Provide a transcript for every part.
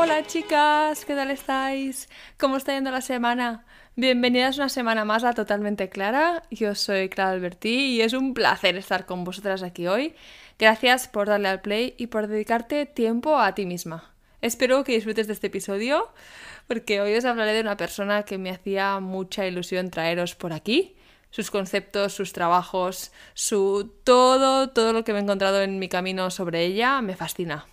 Hola chicas, ¿qué tal estáis? ¿Cómo está yendo la semana? Bienvenidas una semana más a Totalmente Clara. Yo soy Clara Albertí y es un placer estar con vosotras aquí hoy. Gracias por darle al play y por dedicarte tiempo a ti misma. Espero que disfrutes de este episodio porque hoy os hablaré de una persona que me hacía mucha ilusión traeros por aquí sus conceptos, sus trabajos, su todo, todo lo que me he encontrado en mi camino sobre ella me fascina.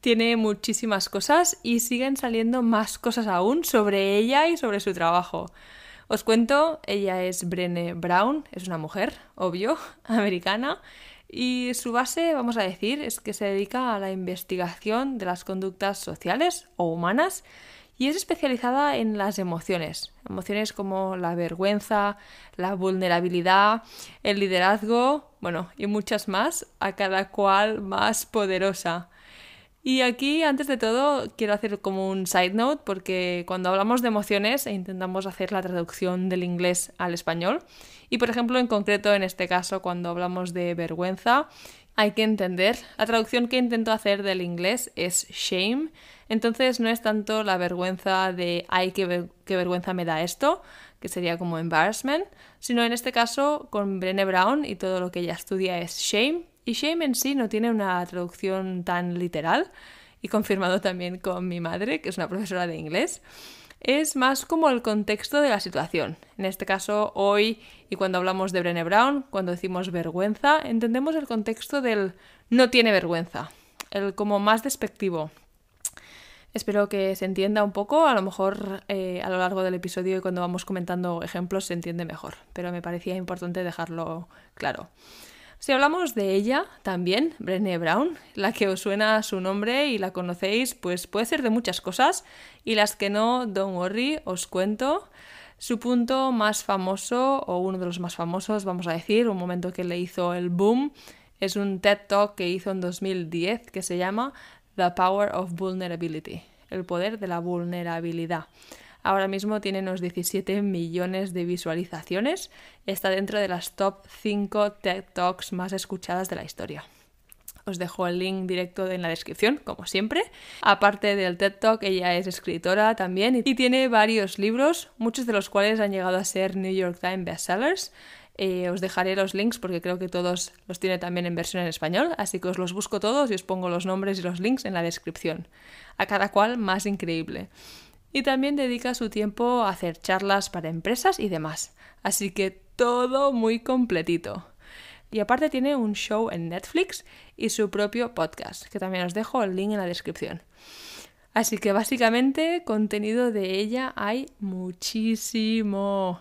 Tiene muchísimas cosas y siguen saliendo más cosas aún sobre ella y sobre su trabajo. Os cuento, ella es Brene Brown, es una mujer, obvio, americana, y su base, vamos a decir, es que se dedica a la investigación de las conductas sociales o humanas y es especializada en las emociones, emociones como la vergüenza, la vulnerabilidad, el liderazgo, bueno, y muchas más, a cada cual más poderosa. Y aquí, antes de todo, quiero hacer como un side note, porque cuando hablamos de emociones e intentamos hacer la traducción del inglés al español, y por ejemplo, en concreto en este caso, cuando hablamos de vergüenza, hay que entender, la traducción que intento hacer del inglés es shame, entonces no es tanto la vergüenza de ay, qué, qué vergüenza me da esto, que sería como embarrassment, sino en este caso con Brené Brown y todo lo que ella estudia es shame, y shame en sí no tiene una traducción tan literal, y confirmado también con mi madre, que es una profesora de inglés es más como el contexto de la situación. En este caso, hoy y cuando hablamos de Brené Brown, cuando decimos vergüenza, entendemos el contexto del no tiene vergüenza, el como más despectivo, Espero que se entienda un poco, a lo mejor eh, a lo largo del episodio y cuando vamos comentando ejemplos se entiende mejor, pero me parecía importante dejarlo claro. Si hablamos de ella también, Brené Brown, la que os suena su nombre y la conocéis, pues puede ser de muchas cosas y las que no, don't worry, os cuento. Su punto más famoso, o uno de los más famosos, vamos a decir, un momento que le hizo el boom, es un TED Talk que hizo en 2010 que se llama The Power of Vulnerability, el poder de la vulnerabilidad. Ahora mismo tiene unos 17 millones de visualizaciones. Está dentro de las top 5 TED Talks más escuchadas de la historia. Os dejo el link directo en la descripción, como siempre. Aparte del TED Talk, ella es escritora también y tiene varios libros, muchos de los cuales han llegado a ser New York Times bestsellers. Eh, os dejaré los links porque creo que todos los tiene también en versión en español, así que os los busco todos y os pongo los nombres y los links en la descripción. A cada cual más increíble. Y también dedica su tiempo a hacer charlas para empresas y demás. Así que todo muy completito. Y aparte tiene un show en Netflix y su propio podcast, que también os dejo el link en la descripción. Así que básicamente contenido de ella hay muchísimo.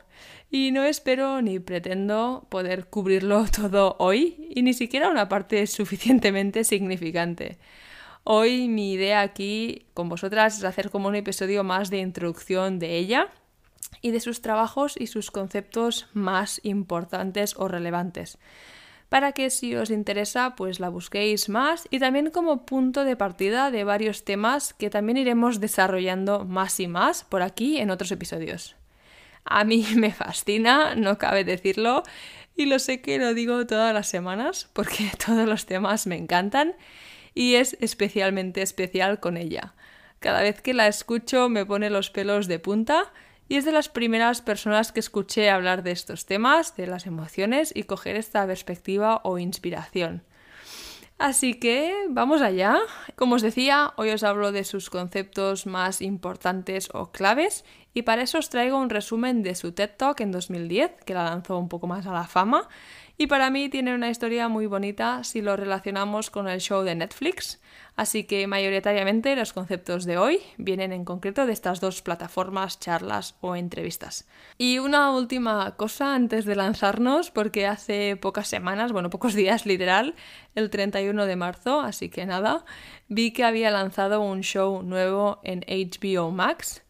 Y no espero ni pretendo poder cubrirlo todo hoy, y ni siquiera una parte suficientemente significante. Hoy mi idea aquí con vosotras es hacer como un episodio más de introducción de ella y de sus trabajos y sus conceptos más importantes o relevantes para que si os interesa pues la busquéis más y también como punto de partida de varios temas que también iremos desarrollando más y más por aquí en otros episodios. A mí me fascina, no cabe decirlo, y lo sé que lo digo todas las semanas porque todos los temas me encantan y es especialmente especial con ella. Cada vez que la escucho me pone los pelos de punta y es de las primeras personas que escuché hablar de estos temas, de las emociones y coger esta perspectiva o inspiración. Así que vamos allá. Como os decía, hoy os hablo de sus conceptos más importantes o claves y para eso os traigo un resumen de su TED Talk en 2010, que la lanzó un poco más a la fama, y para mí tiene una historia muy bonita si lo relacionamos con el show de Netflix, así que mayoritariamente los conceptos de hoy vienen en concreto de estas dos plataformas, charlas o entrevistas. Y una última cosa antes de lanzarnos, porque hace pocas semanas, bueno, pocos días literal, el 31 de marzo, así que nada, vi que había lanzado un show nuevo en HBO Max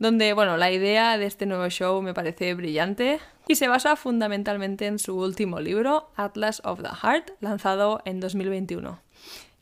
donde, bueno, la idea de este nuevo show me parece brillante y se basa fundamentalmente en su último libro, Atlas of the Heart, lanzado en 2021.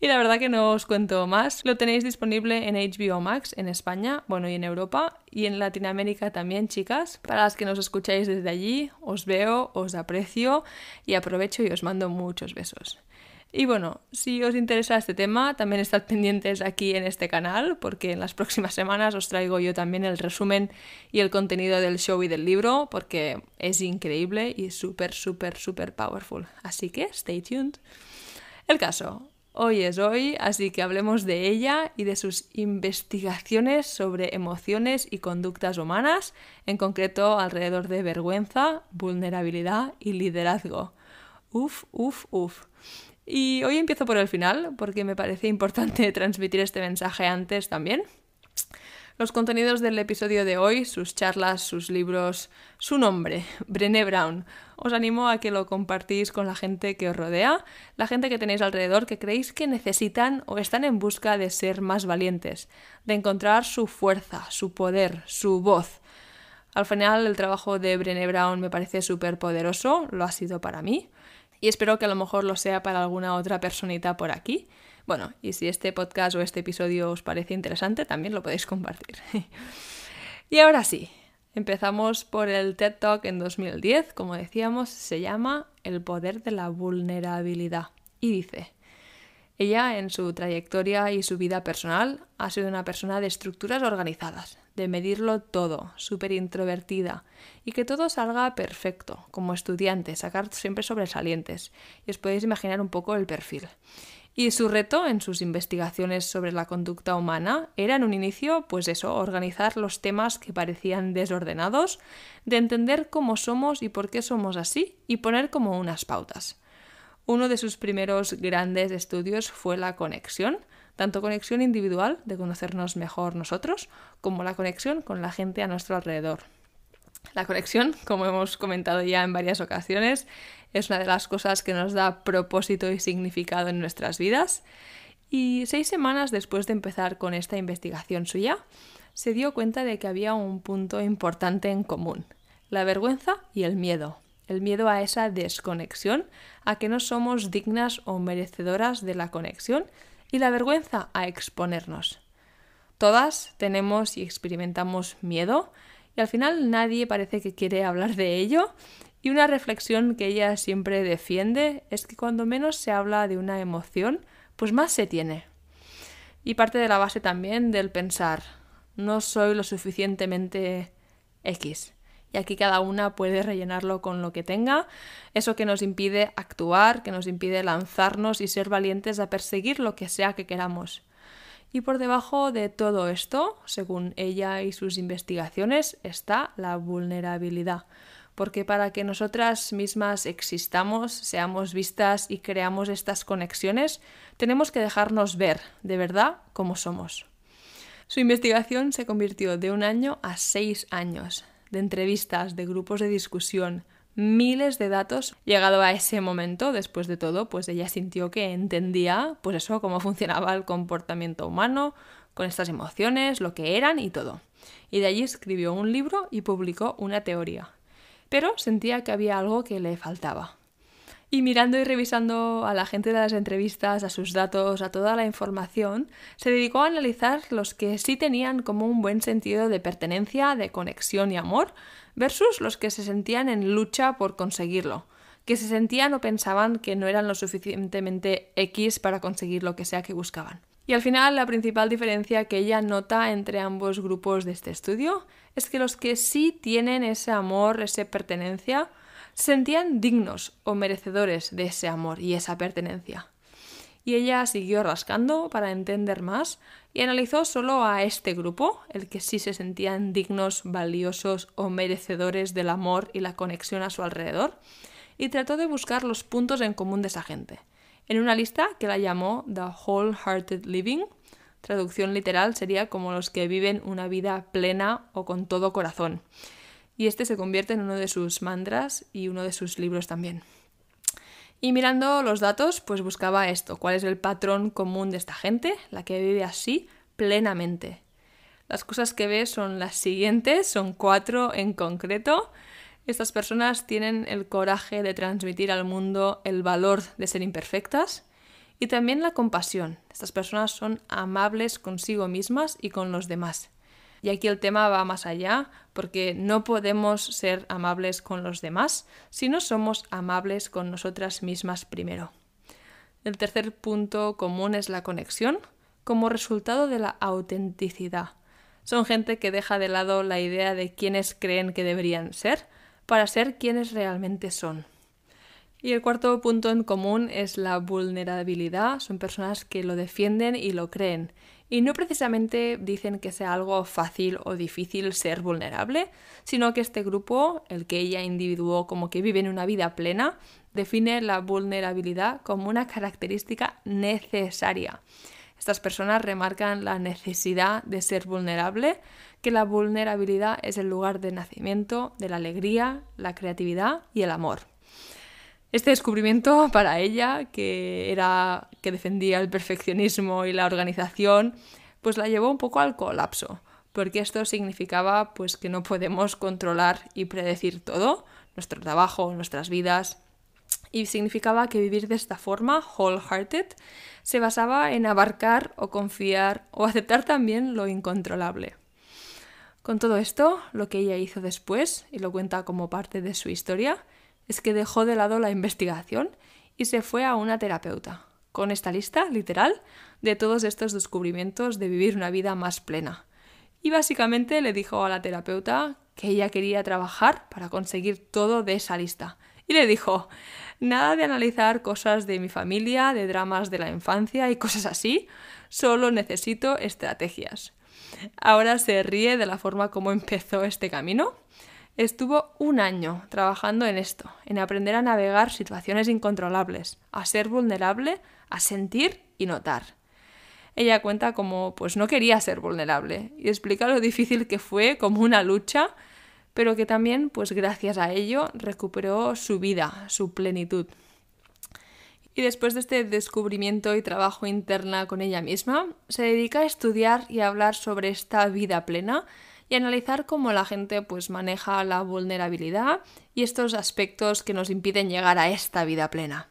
Y la verdad que no os cuento más, lo tenéis disponible en HBO Max en España, bueno, y en Europa, y en Latinoamérica también, chicas. Para las que nos escucháis desde allí, os veo, os aprecio y aprovecho y os mando muchos besos. Y bueno, si os interesa este tema, también estad pendientes aquí en este canal, porque en las próximas semanas os traigo yo también el resumen y el contenido del show y del libro, porque es increíble y súper, súper, súper powerful. Así que stay tuned. El caso, hoy es hoy, así que hablemos de ella y de sus investigaciones sobre emociones y conductas humanas, en concreto alrededor de vergüenza, vulnerabilidad y liderazgo. Uf, uf, uf. Y hoy empiezo por el final, porque me parece importante transmitir este mensaje antes también. Los contenidos del episodio de hoy, sus charlas, sus libros, su nombre, Brené Brown. Os animo a que lo compartís con la gente que os rodea, la gente que tenéis alrededor que creéis que necesitan o están en busca de ser más valientes, de encontrar su fuerza, su poder, su voz. Al final el trabajo de Brené Brown me parece súper poderoso, lo ha sido para mí y espero que a lo mejor lo sea para alguna otra personita por aquí. Bueno, y si este podcast o este episodio os parece interesante, también lo podéis compartir. y ahora sí, empezamos por el TED Talk en 2010, como decíamos, se llama El poder de la vulnerabilidad. Y dice, ella en su trayectoria y su vida personal ha sido una persona de estructuras organizadas, de medirlo todo, súper introvertida, y que todo salga perfecto, como estudiante, sacar siempre sobresalientes, y os podéis imaginar un poco el perfil. Y su reto en sus investigaciones sobre la conducta humana era en un inicio, pues eso, organizar los temas que parecían desordenados, de entender cómo somos y por qué somos así, y poner como unas pautas. Uno de sus primeros grandes estudios fue la conexión, tanto conexión individual, de conocernos mejor nosotros, como la conexión con la gente a nuestro alrededor. La conexión, como hemos comentado ya en varias ocasiones, es una de las cosas que nos da propósito y significado en nuestras vidas. Y seis semanas después de empezar con esta investigación suya, se dio cuenta de que había un punto importante en común, la vergüenza y el miedo. El miedo a esa desconexión, a que no somos dignas o merecedoras de la conexión y la vergüenza a exponernos. Todas tenemos y experimentamos miedo y al final nadie parece que quiere hablar de ello y una reflexión que ella siempre defiende es que cuando menos se habla de una emoción, pues más se tiene. Y parte de la base también del pensar, no soy lo suficientemente X. Y aquí cada una puede rellenarlo con lo que tenga, eso que nos impide actuar, que nos impide lanzarnos y ser valientes a perseguir lo que sea que queramos. Y por debajo de todo esto, según ella y sus investigaciones, está la vulnerabilidad. Porque para que nosotras mismas existamos, seamos vistas y creamos estas conexiones, tenemos que dejarnos ver de verdad cómo somos. Su investigación se convirtió de un año a seis años de entrevistas, de grupos de discusión, miles de datos. Llegado a ese momento, después de todo, pues ella sintió que entendía, pues eso, cómo funcionaba el comportamiento humano, con estas emociones, lo que eran y todo. Y de allí escribió un libro y publicó una teoría. Pero sentía que había algo que le faltaba. Y mirando y revisando a la gente de las entrevistas, a sus datos, a toda la información, se dedicó a analizar los que sí tenían como un buen sentido de pertenencia, de conexión y amor, versus los que se sentían en lucha por conseguirlo, que se sentían o pensaban que no eran lo suficientemente X para conseguir lo que sea que buscaban. Y al final la principal diferencia que ella nota entre ambos grupos de este estudio es que los que sí tienen ese amor, esa pertenencia, sentían dignos o merecedores de ese amor y esa pertenencia. Y ella siguió rascando para entender más y analizó solo a este grupo, el que sí se sentían dignos, valiosos o merecedores del amor y la conexión a su alrededor, y trató de buscar los puntos en común de esa gente, en una lista que la llamó The Wholehearted Living, traducción literal sería como los que viven una vida plena o con todo corazón y este se convierte en uno de sus mantras y uno de sus libros también. Y mirando los datos, pues buscaba esto, cuál es el patrón común de esta gente, la que vive así plenamente. Las cosas que ve son las siguientes, son cuatro en concreto. Estas personas tienen el coraje de transmitir al mundo el valor de ser imperfectas y también la compasión. Estas personas son amables consigo mismas y con los demás. Y aquí el tema va más allá, porque no podemos ser amables con los demás si no somos amables con nosotras mismas primero. El tercer punto común es la conexión como resultado de la autenticidad. Son gente que deja de lado la idea de quiénes creen que deberían ser para ser quienes realmente son. Y el cuarto punto en común es la vulnerabilidad. Son personas que lo defienden y lo creen. Y no precisamente dicen que sea algo fácil o difícil ser vulnerable, sino que este grupo, el que ella individuó como que vive en una vida plena, define la vulnerabilidad como una característica necesaria. Estas personas remarcan la necesidad de ser vulnerable, que la vulnerabilidad es el lugar de nacimiento de la alegría, la creatividad y el amor. Este descubrimiento para ella, que era que defendía el perfeccionismo y la organización, pues la llevó un poco al colapso, porque esto significaba pues que no podemos controlar y predecir todo, nuestro trabajo, nuestras vidas, y significaba que vivir de esta forma, wholehearted, se basaba en abarcar o confiar o aceptar también lo incontrolable. Con todo esto, lo que ella hizo después, y lo cuenta como parte de su historia, es que dejó de lado la investigación y se fue a una terapeuta, con esta lista, literal, de todos estos descubrimientos de vivir una vida más plena. Y básicamente le dijo a la terapeuta que ella quería trabajar para conseguir todo de esa lista. Y le dijo, Nada de analizar cosas de mi familia, de dramas de la infancia y cosas así. Solo necesito estrategias. Ahora se ríe de la forma como empezó este camino. Estuvo un año trabajando en esto, en aprender a navegar situaciones incontrolables, a ser vulnerable, a sentir y notar. Ella cuenta como pues no quería ser vulnerable y explica lo difícil que fue como una lucha pero que también, pues gracias a ello, recuperó su vida, su plenitud. Y después de este descubrimiento y trabajo interna con ella misma, se dedica a estudiar y a hablar sobre esta vida plena y analizar cómo la gente pues maneja la vulnerabilidad y estos aspectos que nos impiden llegar a esta vida plena.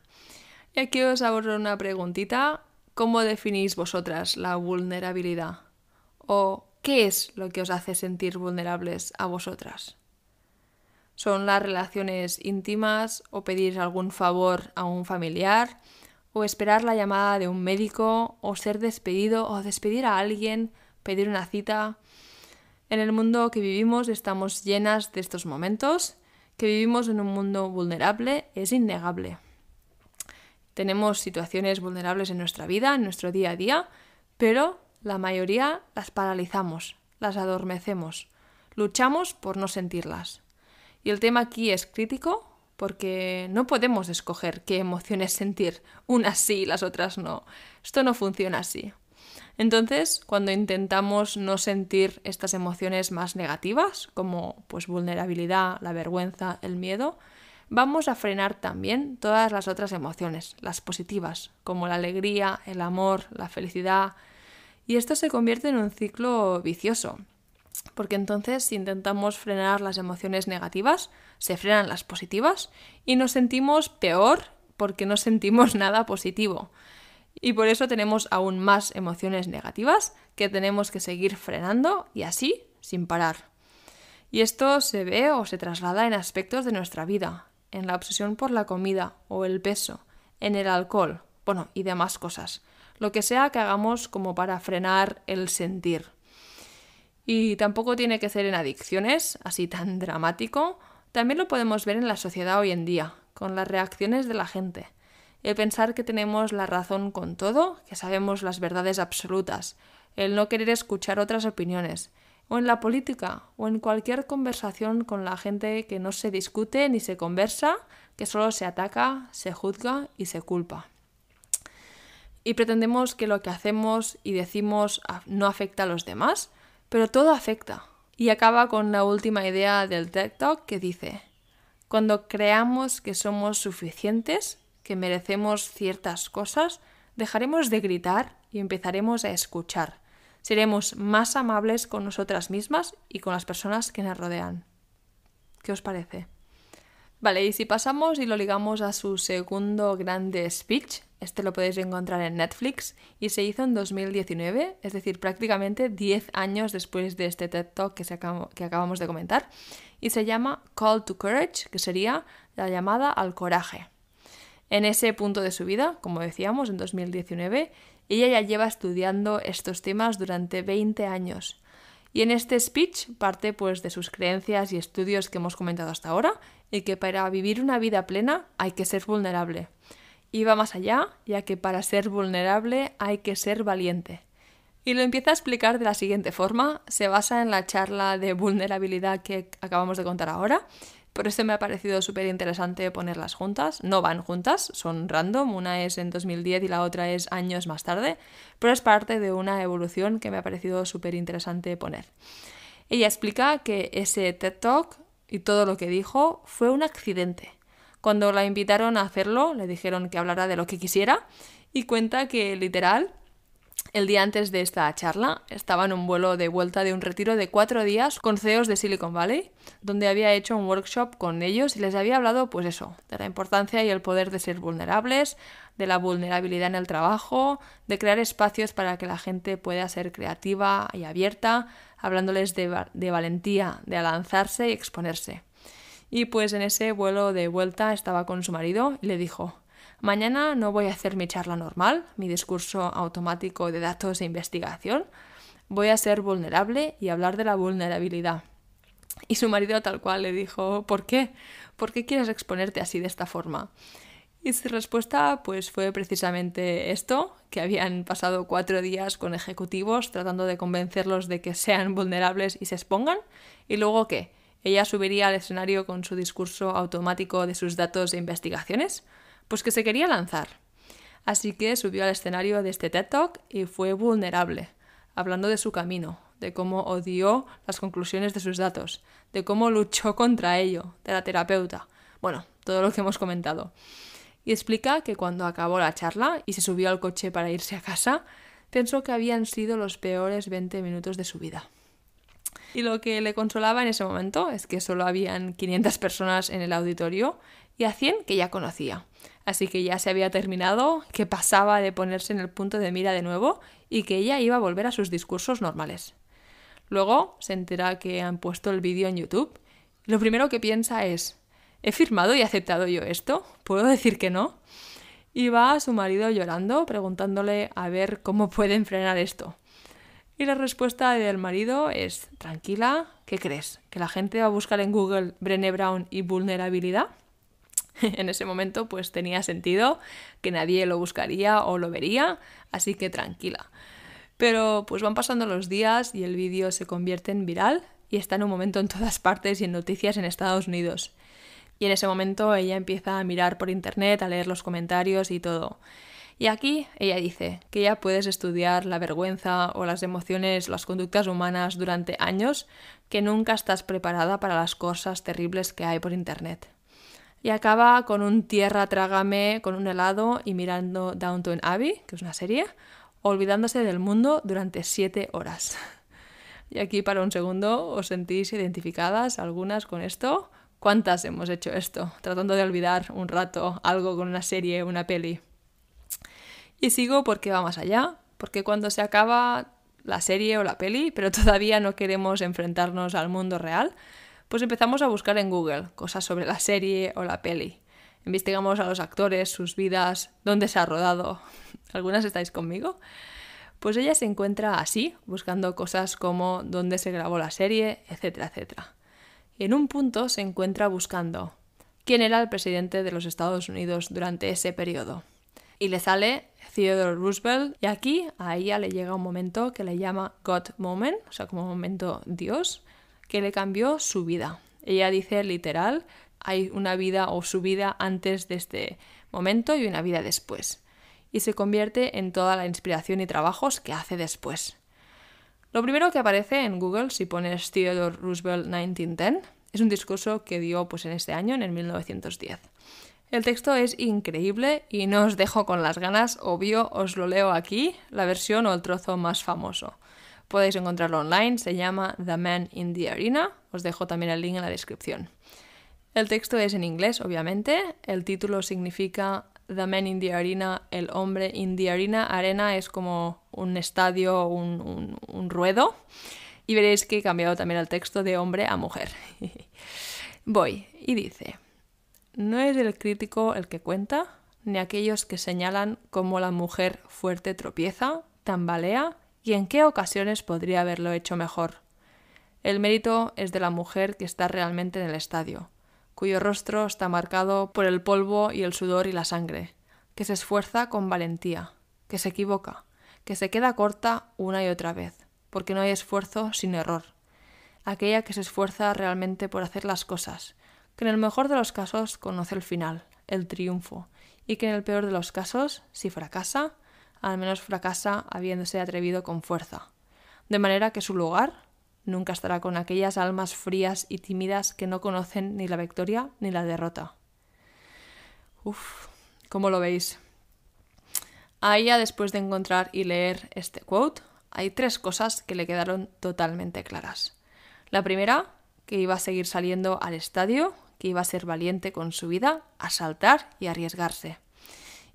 Y aquí os abordo una preguntita, ¿cómo definís vosotras la vulnerabilidad? ¿O ¿Qué es lo que os hace sentir vulnerables a vosotras? ¿Son las relaciones íntimas o pedir algún favor a un familiar o esperar la llamada de un médico o ser despedido o despedir a alguien, pedir una cita? En el mundo que vivimos estamos llenas de estos momentos, que vivimos en un mundo vulnerable es innegable. Tenemos situaciones vulnerables en nuestra vida, en nuestro día a día, pero la mayoría las paralizamos, las adormecemos, luchamos por no sentirlas. Y el tema aquí es crítico porque no podemos escoger qué emociones sentir, unas sí y las otras no. Esto no funciona así. Entonces, cuando intentamos no sentir estas emociones más negativas, como pues vulnerabilidad, la vergüenza, el miedo, vamos a frenar también todas las otras emociones, las positivas, como la alegría, el amor, la felicidad, y esto se convierte en un ciclo vicioso, porque entonces si intentamos frenar las emociones negativas, se frenan las positivas y nos sentimos peor porque no sentimos nada positivo. Y por eso tenemos aún más emociones negativas que tenemos que seguir frenando y así sin parar. Y esto se ve o se traslada en aspectos de nuestra vida, en la obsesión por la comida o el peso, en el alcohol, bueno, y demás cosas lo que sea que hagamos como para frenar el sentir. Y tampoco tiene que ser en adicciones, así tan dramático. También lo podemos ver en la sociedad hoy en día, con las reacciones de la gente. El pensar que tenemos la razón con todo, que sabemos las verdades absolutas, el no querer escuchar otras opiniones, o en la política, o en cualquier conversación con la gente que no se discute ni se conversa, que solo se ataca, se juzga y se culpa y pretendemos que lo que hacemos y decimos no afecta a los demás, pero todo afecta. Y acaba con la última idea del TED Talk que dice, cuando creamos que somos suficientes, que merecemos ciertas cosas, dejaremos de gritar y empezaremos a escuchar. Seremos más amables con nosotras mismas y con las personas que nos rodean. ¿Qué os parece? Vale, y si pasamos y lo ligamos a su segundo grande speech, este lo podéis encontrar en Netflix y se hizo en 2019, es decir, prácticamente 10 años después de este TED Talk que, que acabamos de comentar, y se llama Call to Courage, que sería la llamada al coraje. En ese punto de su vida, como decíamos, en 2019, ella ya lleva estudiando estos temas durante 20 años. Y en este speech parte pues de sus creencias y estudios que hemos comentado hasta ahora y que para vivir una vida plena hay que ser vulnerable. Y va más allá, ya que para ser vulnerable hay que ser valiente. Y lo empieza a explicar de la siguiente forma, se basa en la charla de vulnerabilidad que acabamos de contar ahora por eso me ha parecido súper interesante ponerlas juntas. No van juntas, son random. Una es en 2010 y la otra es años más tarde. Pero es parte de una evolución que me ha parecido súper interesante poner. Ella explica que ese TED Talk y todo lo que dijo fue un accidente. Cuando la invitaron a hacerlo, le dijeron que hablara de lo que quisiera y cuenta que literal el día antes de esta charla estaba en un vuelo de vuelta de un retiro de cuatro días con CEOs de Silicon Valley, donde había hecho un workshop con ellos y les había hablado, pues eso, de la importancia y el poder de ser vulnerables, de la vulnerabilidad en el trabajo, de crear espacios para que la gente pueda ser creativa y abierta, hablándoles de, de valentía, de lanzarse y exponerse. Y pues en ese vuelo de vuelta estaba con su marido y le dijo, Mañana no voy a hacer mi charla normal, mi discurso automático de datos e investigación. Voy a ser vulnerable y hablar de la vulnerabilidad. Y su marido tal cual le dijo, ¿por qué? ¿Por qué quieres exponerte así de esta forma? Y su respuesta pues fue precisamente esto, que habían pasado cuatro días con ejecutivos tratando de convencerlos de que sean vulnerables y se expongan, y luego qué, ella subiría al escenario con su discurso automático de sus datos e investigaciones. Pues que se quería lanzar. Así que subió al escenario de este TED Talk y fue vulnerable, hablando de su camino, de cómo odió las conclusiones de sus datos, de cómo luchó contra ello, de la terapeuta. Bueno, todo lo que hemos comentado. Y explica que cuando acabó la charla y se subió al coche para irse a casa, pensó que habían sido los peores 20 minutos de su vida. Y lo que le consolaba en ese momento es que solo habían 500 personas en el auditorio y a 100 que ya conocía. Así que ya se había terminado, que pasaba de ponerse en el punto de mira de nuevo y que ella iba a volver a sus discursos normales. Luego se entera que han puesto el vídeo en YouTube. Lo primero que piensa es, ¿he firmado y aceptado yo esto? ¿Puedo decir que no? Y va a su marido llorando, preguntándole a ver cómo pueden frenar esto. Y la respuesta del marido es, tranquila, ¿qué crees? ¿Que la gente va a buscar en Google Brené Brown y vulnerabilidad? en ese momento pues tenía sentido que nadie lo buscaría o lo vería, así que tranquila. Pero pues van pasando los días y el vídeo se convierte en viral y está en un momento en todas partes y en noticias en Estados Unidos. Y en ese momento ella empieza a mirar por internet, a leer los comentarios y todo. Y aquí ella dice que ya puedes estudiar la vergüenza o las emociones, las conductas humanas durante años, que nunca estás preparada para las cosas terribles que hay por internet y acaba con un tierra trágame con un helado y mirando Downton Abbey, que es una serie, olvidándose del mundo durante siete horas. Y aquí para un segundo os sentís identificadas algunas con esto. ¿Cuántas hemos hecho esto? Tratando de olvidar un rato algo con una serie, una peli. Y sigo porque va más allá, porque cuando se acaba la serie o la peli, pero todavía no queremos enfrentarnos al mundo real, pues empezamos a buscar en Google cosas sobre la serie o la peli. Investigamos a los actores, sus vidas, dónde se ha rodado. ¿Algunas estáis conmigo? Pues ella se encuentra así, buscando cosas como dónde se grabó la serie, etcétera, etcétera. Y en un punto se encuentra buscando quién era el presidente de los Estados Unidos durante ese periodo. Y le sale Theodore Roosevelt y aquí a ella le llega un momento que le llama God Moment, o sea, como momento Dios, que le cambió su vida. Ella dice literal, hay una vida o su vida antes de este momento y una vida después. Y se convierte en toda la inspiración y trabajos que hace después. Lo primero que aparece en Google si pones Theodore Roosevelt 1910 es un discurso que dio pues en este año, en el 1910. El texto es increíble y no os dejo con las ganas, obvio, os lo leo aquí, la versión o el trozo más famoso. Podéis encontrarlo online, se llama The Man in the Arena, os dejo también el link en la descripción. El texto es en inglés, obviamente, el título significa The Man in the Arena, el hombre in the arena. Arena es como un estadio, un, un ruedo. Y veréis que he cambiado también el texto de hombre a mujer. Voy, y dice, no es el crítico el que cuenta, ni aquellos que señalan cómo la mujer fuerte tropieza, tambalea y en qué ocasiones podría haberlo hecho mejor. El mérito es de la mujer que está realmente en el estadio, cuyo rostro está marcado por el polvo y el sudor y la sangre, que se esfuerza con valentía, que se equivoca, que se queda corta una y otra vez, porque no hay esfuerzo sin error. Aquella que se esfuerza realmente por hacer las cosas, que en el mejor de los casos conoce el final, el triunfo, y que en el peor de los casos, si fracasa, al menos fracasa habiéndose atrevido con fuerza. De manera que su lugar nunca estará con aquellas almas frías y tímidas que no conocen ni la victoria ni la derrota. Uf, ¿cómo lo veis? A ella, después de encontrar y leer este quote, hay tres cosas que le quedaron totalmente claras. La primera, que iba a seguir saliendo al estadio, que iba a ser valiente con su vida, a saltar y arriesgarse.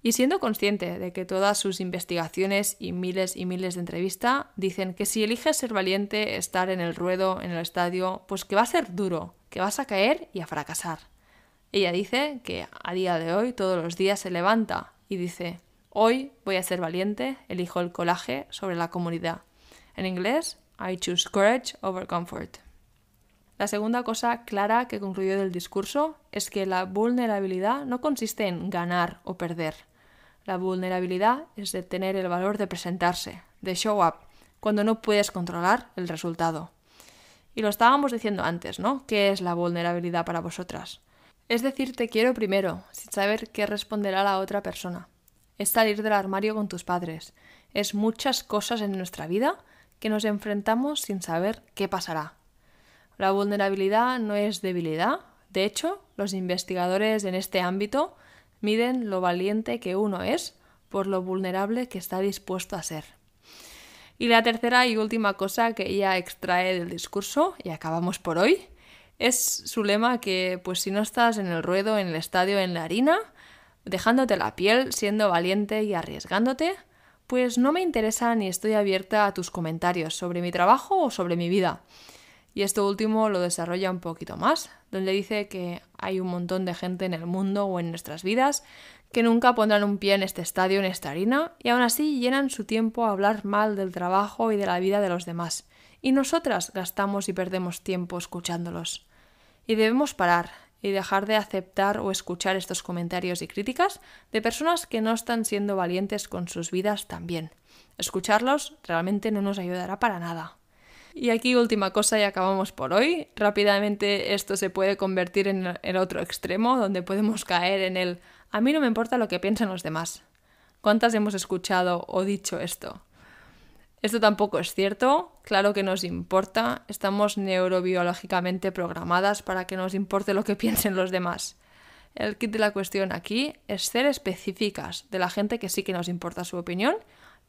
Y siendo consciente de que todas sus investigaciones y miles y miles de entrevistas dicen que si eliges ser valiente, estar en el ruedo, en el estadio, pues que va a ser duro, que vas a caer y a fracasar. Ella dice que a día de hoy todos los días se levanta y dice, hoy voy a ser valiente, elijo el colaje sobre la comunidad. En inglés, I choose courage over comfort. La segunda cosa clara que concluyó del discurso es que la vulnerabilidad no consiste en ganar o perder. La vulnerabilidad es de tener el valor de presentarse, de show up, cuando no puedes controlar el resultado. Y lo estábamos diciendo antes, ¿no? ¿Qué es la vulnerabilidad para vosotras? Es decir, te quiero primero, sin saber qué responderá la otra persona. Es salir del armario con tus padres. Es muchas cosas en nuestra vida que nos enfrentamos sin saber qué pasará. La vulnerabilidad no es debilidad. De hecho, los investigadores en este ámbito miden lo valiente que uno es por lo vulnerable que está dispuesto a ser. Y la tercera y última cosa que ella extrae del discurso, y acabamos por hoy, es su lema que pues si no estás en el ruedo, en el estadio, en la harina, dejándote la piel, siendo valiente y arriesgándote, pues no me interesa ni estoy abierta a tus comentarios sobre mi trabajo o sobre mi vida. Y esto último lo desarrolla un poquito más, donde dice que hay un montón de gente en el mundo o en nuestras vidas que nunca pondrán un pie en este estadio, en esta harina, y aún así llenan su tiempo a hablar mal del trabajo y de la vida de los demás. Y nosotras gastamos y perdemos tiempo escuchándolos. Y debemos parar y dejar de aceptar o escuchar estos comentarios y críticas de personas que no están siendo valientes con sus vidas también. Escucharlos realmente no nos ayudará para nada. Y aquí última cosa y acabamos por hoy. Rápidamente esto se puede convertir en el otro extremo, donde podemos caer en el a mí no me importa lo que piensen los demás. ¿Cuántas hemos escuchado o dicho esto? Esto tampoco es cierto, claro que nos importa, estamos neurobiológicamente programadas para que nos importe lo que piensen los demás. El kit de la cuestión aquí es ser específicas de la gente que sí que nos importa su opinión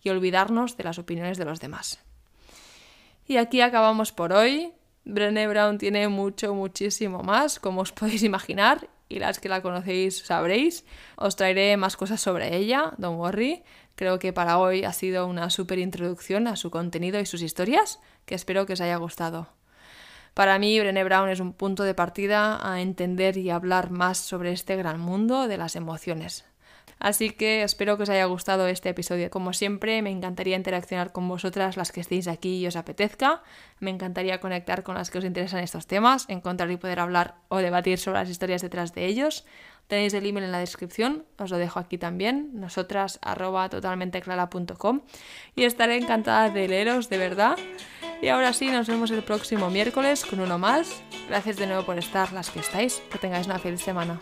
y olvidarnos de las opiniones de los demás. Y aquí acabamos por hoy. Brené Brown tiene mucho, muchísimo más, como os podéis imaginar, y las que la conocéis sabréis. Os traeré más cosas sobre ella, don't worry. Creo que para hoy ha sido una súper introducción a su contenido y sus historias, que espero que os haya gustado. Para mí, Brené Brown es un punto de partida a entender y hablar más sobre este gran mundo de las emociones. Así que espero que os haya gustado este episodio. Como siempre, me encantaría interaccionar con vosotras, las que estéis aquí y os apetezca. Me encantaría conectar con las que os interesan estos temas, encontrar y poder hablar o debatir sobre las historias detrás de ellos. Tenéis el email en la descripción, os lo dejo aquí también, nosotras arroba totalmenteclara.com y estaré encantada de leeros de verdad. Y ahora sí, nos vemos el próximo miércoles con uno más. Gracias de nuevo por estar las que estáis, que tengáis una feliz semana.